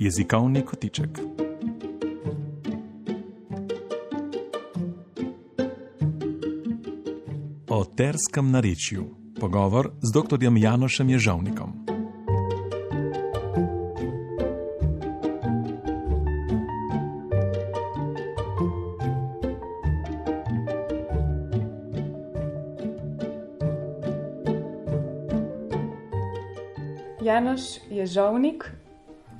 Jezikovni kotiček. O terskem narečju. Pogovor z dr. Janošem Ježovnikom. Janoš je žovnik,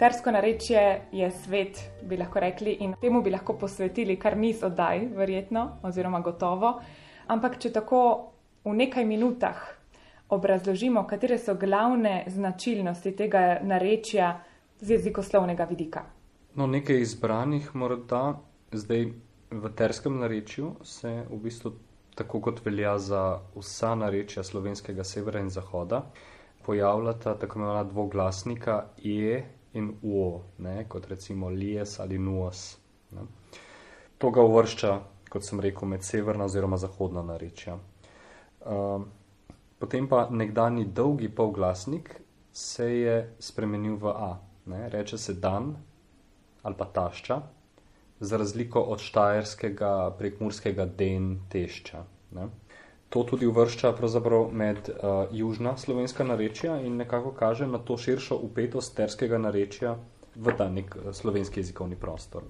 tersko narečje je svet, bi lahko rekli, in temu bi lahko posvetili kar niz oddaj, verjetno, oziroma gotovo. Ampak, če tako v nekaj minutah obrazložimo, katere so glavne značilnosti tega narečja z jezikoslovnega vidika. No, nekaj izbranih morda zdaj v terskem narečju se v bistvu tako kot velja za vsa narečja slovenskega severa in zahoda pojavljata tako imenovana dvoglasnika e in uo, ne, kot recimo lies ali nuos. Ne. To ga uvršča, kot sem rekel, med severna oziroma zahodna narečja. Um, potem pa nekdani dolgi polglasnik se je spremenil v a. Ne. Reče se dan ali pa tašča, za razliko od štajerskega prekmurskega den tešča. Ne to tudi uvršča med uh, južna slovenska narečja in nekako kaže na to širšo upetost terskega narečja v ta nek uh, slovenski jezikovni prostor.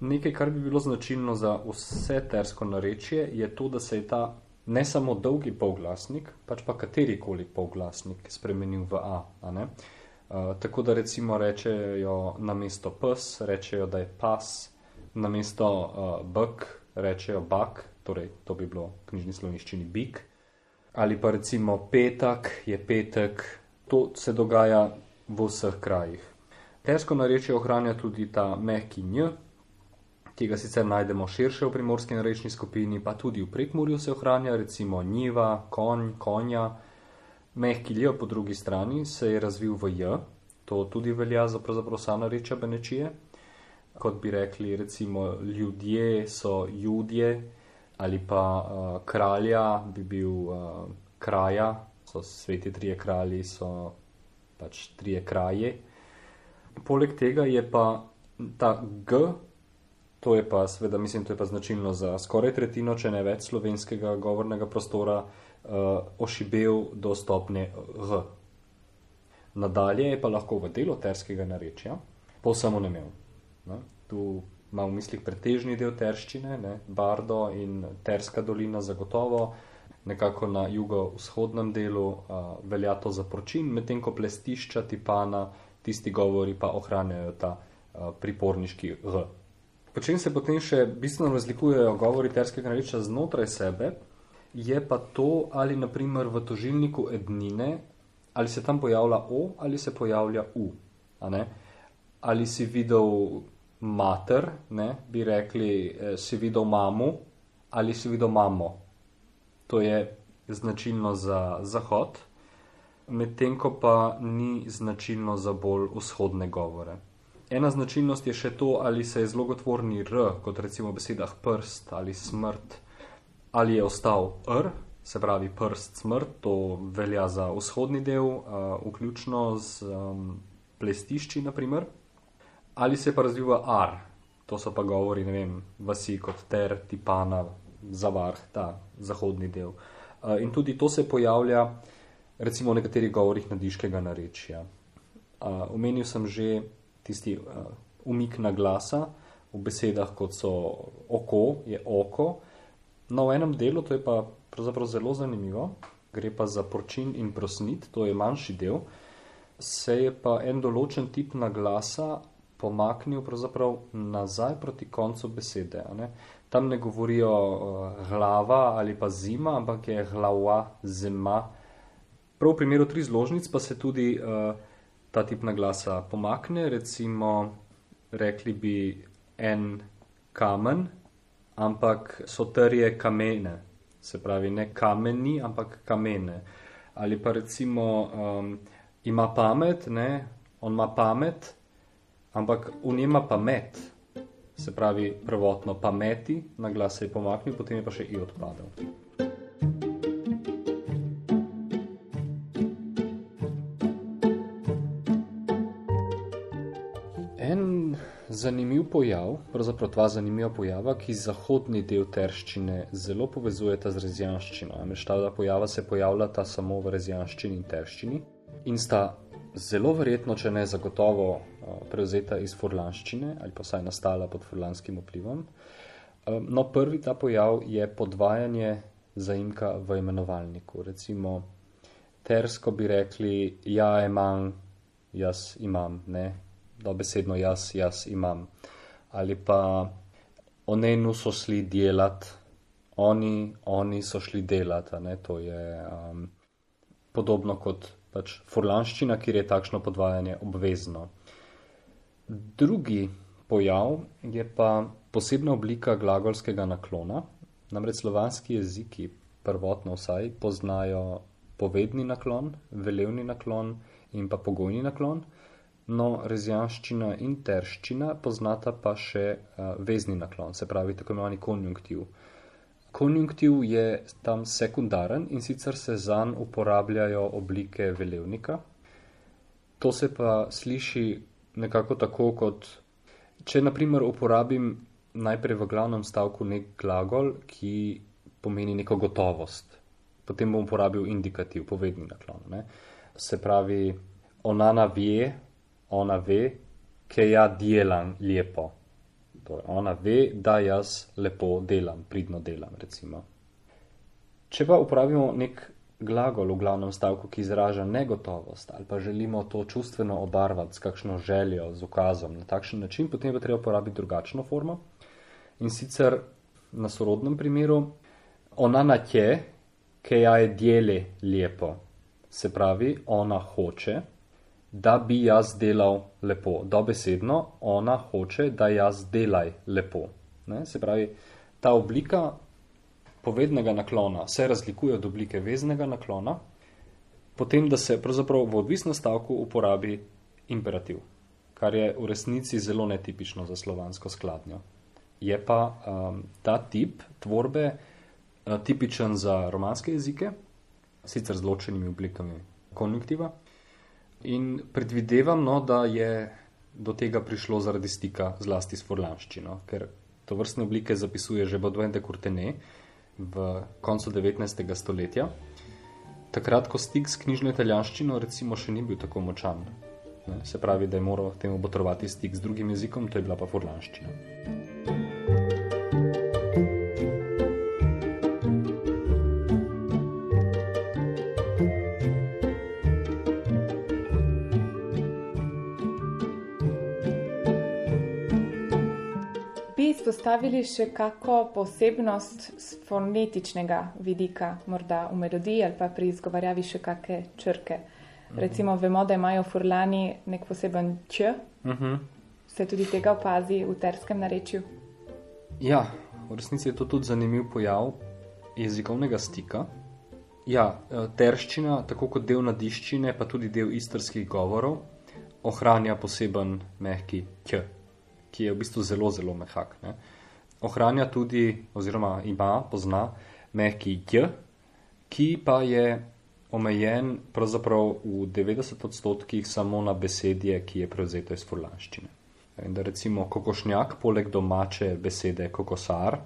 Nekaj, kar bi bilo značilno za vse tersko narečje, je to, da se je ta ne samo dolgi polglasnik, pač pa katerikoli polglasnik spremenil v a. a uh, tako da recimo rečejo na mesto pes, rečejo, da je pas, na mesto uh, bk, rečejo bak, torej to bi bilo v knjižni slovenščini bik, ali pa recimo petek je petek, to se dogaja v vseh krajih. Tersko narečje ohranja tudi ta mehki nj, ki ga sicer najdemo širše v primorski narečni skupini, pa tudi v prekmurju se ohranja, recimo njiva, konj, konja. Mehki lj po drugi strani se je razvil v j, to tudi velja za pravzaprav vsa narečja benečije. Kot bi rekli, recimo ljudje so ljudje, ali pa uh, kralja bi bil uh, kraja, so sveti trije kralji, so pač trije kraji. Poleg tega je pa ta G, to je pa seveda, mislim, to je pa značilno za skoraj tretjino, če ne več slovenskega govornega prostora, uh, ošibel do stopne H. Nadalje je pa lahko v delu terskega narečja, povsem onemel. Tu ima v mislih pretežni del terščine, ne, Bardo in Terska dolina zagotovo, nekako na jugovzhodnem delu a, velja to za pročin, medtem ko plestišča tipana, tisti govori pa ohranjajo ta a, priporniški G. Po čem se potem še bistveno razlikujejo govori terskega narečja znotraj sebe, je pa to, ali naprimer v tožilniku ednine, ali se tam pojavlja O ali se pojavlja U. Ali si videl mater, ne, bi rekli, eh, si videl mamu ali si videl mamo. To je značilno za zahod, medtem ko pa ni značilno za bolj vzhodne govore. Ena značilnost je še to, ali se je zlogotvorni r, kot recimo v besedah prst ali smrt, ali je ostal r, se pravi prst, smrt, to velja za vzhodni del, uh, vključno z um, plestišči, naprimer ali se pa razvija ar, to so pa govori, ne vem, vasi kot ter, tipana, zavarh, ta zahodni del. Uh, in tudi to se pojavlja, recimo, v nekaterih govorih nadiškega narečja. Uh, omenil sem že tisti uh, umik na glasa v besedah, kot so oko, je oko. No, v enem delu, to je pa pravzaprav zelo zanimivo, gre pa za pročin in prosnit, to je manjši del, se je pa en določen tip na glasa pomaknil pravzaprav nazaj proti koncu besede. Ne? Tam ne govorijo uh, glava ali pa zima, ampak je glava zima. Prav v primeru tri zložnic pa se tudi uh, ta tip naglasa pomakne, recimo rekli bi en kamen, ampak so trje kamene, se pravi ne kameni, ampak kamene. Ali pa recimo um, ima pamet, ne? on ima pamet, ampak v njej ima pamet, se pravi prvotno pameti, na glas se je pomaknil, potem je pa še i odpadel. Zanimiv pojav, pravzaprav dva zanimiva pojava, ki zahodni del terščine zelo povezujeta z rezijanščino. Dva pojava se pojavljata samo v rezijanščini in terščini in sta zelo verjetno, če ne zagotovo, prevzeta iz furlanščine ali pa vsaj nastala pod furlanskim vplivom. No, prvi ta pojav je podvajanje zaimka v imenovalniku. Recimo, tersko bi rekli, ja, imam, jaz imam, ne, dobesedno jaz, jaz imam. Ali pa, oni so šli delat, oni, oni so šli delat, ne, to je um, podobno kot pač furlanščina, kjer je takšno podvajanje obvezno. Drugi pojav je pa posebna oblika glagolskega naklona. Namreč slovanski jeziki, prvotno vsaj, poznajo povedni naklon, velevni naklon in pa pogojni naklon, no rezijanščina in terščina poznata pa še uh, vezni naklon, se pravi tako imenovani konjunktiv. Konjunktiv je tam sekundaren in sicer se zanj uporabljajo oblike velevnika. To se pa sliši nekako tako, kot če naprimer uporabim najprej v glavnem stavku nek glagol, ki pomeni neko gotovost. Potem bom uporabil indikativ, povedni naklon. Ne? Se pravi, ona ve, ona ve, ker ja delam lepo. Torej, ona ve, da jaz lepo delam, pridno delam. Recimo. Če pa uporabimo nek glagol v glavnem stavku, ki izraža negotovost, ali pa želimo to čustveno obarvati s kakšno željo, z ukazom na takšen način, potem je treba uporabiti drugačno formo. In sicer na sorodnem primeru, ona na tje, ki ja je dele lepo. Se pravi, ona hoče, da bi jaz delal lepo. Dobesedno, ona hoče, da jaz delaj lepo. Ne? Se pravi, ta oblika povednega naklona se razlikuje od oblike veznega naklona, potem da se pravzaprav v odvisnem stavku uporabi imperativ, kar je v resnici zelo netipično za slovansko skladnjo. Je pa um, ta tip tvorbe uh, tipičen za romanske jezike, sicer z ločenimi oblikami konjunktiva. In predvidevam, no, da je do tega prišlo zaradi stika zlasti s forlanščino, ker to vrstne oblike zapisuje že Baudouin de Courtenay v koncu 19. stoletja. Takrat, ko stik s knjižno italijanščino recimo še ni bil tako močan. Ne? Se pravi, da je moral temu potrovati stik z drugim jezikom, to je bila pa forlanščina. izpostavili še kako posebnost z fonetičnega vidika, morda v melodiji ali pa pri izgovarjavi še kakšne črke. Mhm. Recimo, vemo, da imajo furlani nek poseben č. Uh mhm. -huh. Se tudi tega opazi v terskem narečju? Ja, v resnici je to tudi zanimiv pojav jezikovnega stika. Ja, e, terščina, tako kot del nadiščine, pa tudi del istrskih govorov, ohranja poseben mehki č, ki je v bistvu zelo, zelo mehak. Ne? ohranja tudi, oziroma ima, pozna mehki J, ki pa je omejen pravzaprav v 90 odstotkih samo na besedje, ki je prevzeto iz furlanščine. In da recimo kokošnjak, poleg domače besede kokosar,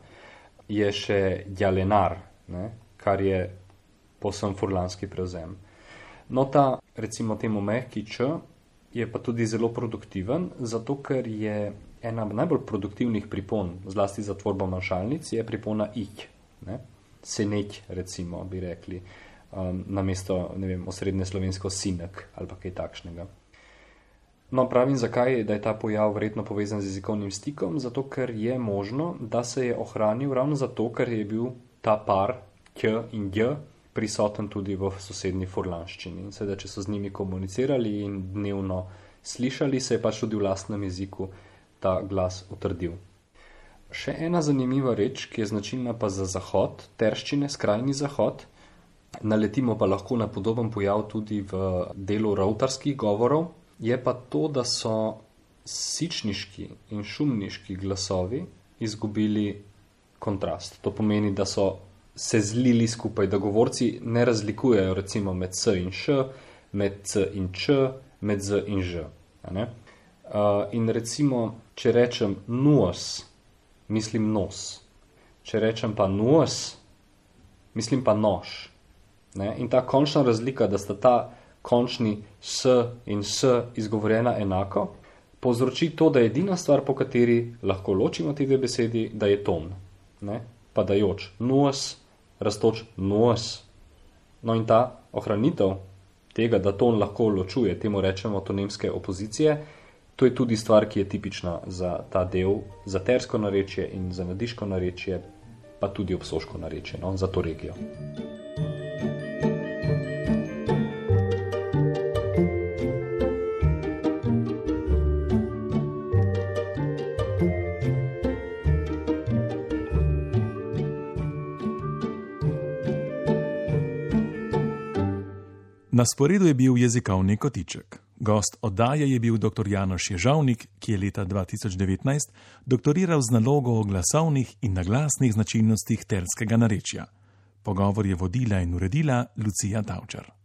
je še jalenar, ne, kar je posem furlanski prevzem. No, ta recimo temu mehki Č je pa tudi zelo produktiven, zato ker je ena najbolj produktivnih pripon, zlasti za tvorbo manjšalnic, je pripona ik, ne? senek, recimo, bi rekli, um, na mesto, ne vem, osrednje slovensko sinek ali pa kaj takšnega. No, pravim, zakaj da je ta pojav verjetno povezan z jezikovnim stikom? Zato, ker je možno, da se je ohranil ravno zato, ker je bil ta par K in G prisoten tudi v sosednji forlanščini. In seveda, če so z njimi komunicirali in dnevno slišali, se je pač tudi v lastnem jeziku ta glas utrdil. Še ena zanimiva reč, ki je značilna pa za zahod, terščine, skrajni zahod, naletimo pa lahko na podoben pojav tudi v delu ravtarskih govorov, je pa to, da so sičniški in šumniški glasovi izgubili kontrast. To pomeni, da so se zlili skupaj, da govorci ne razlikujejo recimo med C in Š, med C in Č, med Z in Ž. Uh, in recimo, če rečem nos, mislim nos. Če rečem pa nos, mislim pa nož. Ne? In ta končna razlika, da sta ta končni s in s izgovorjena enako, povzroči to, da je edina stvar, po kateri lahko ločimo ti dve besedi, da je ton. Ne? Padajoč nos, rastoč nos. No in ta ohranitev tega, da ton lahko ločuje, temu rečemo tonemske opozicije, to je tudi stvar, ki je tipična za ta del, za tersko narečje in za nadiško narečje, pa tudi obsoško narečje, no, za to regijo. Na sporedu je bil jezikovni kotiček. Gost oddaje je bil dr. Janoš Ježavnik, ki je leta 2019 doktoriral z nalogo o glasovnih in naglasnih značilnostih terskega narečja. Pogovor je vodila in uredila Lucija Tavčar.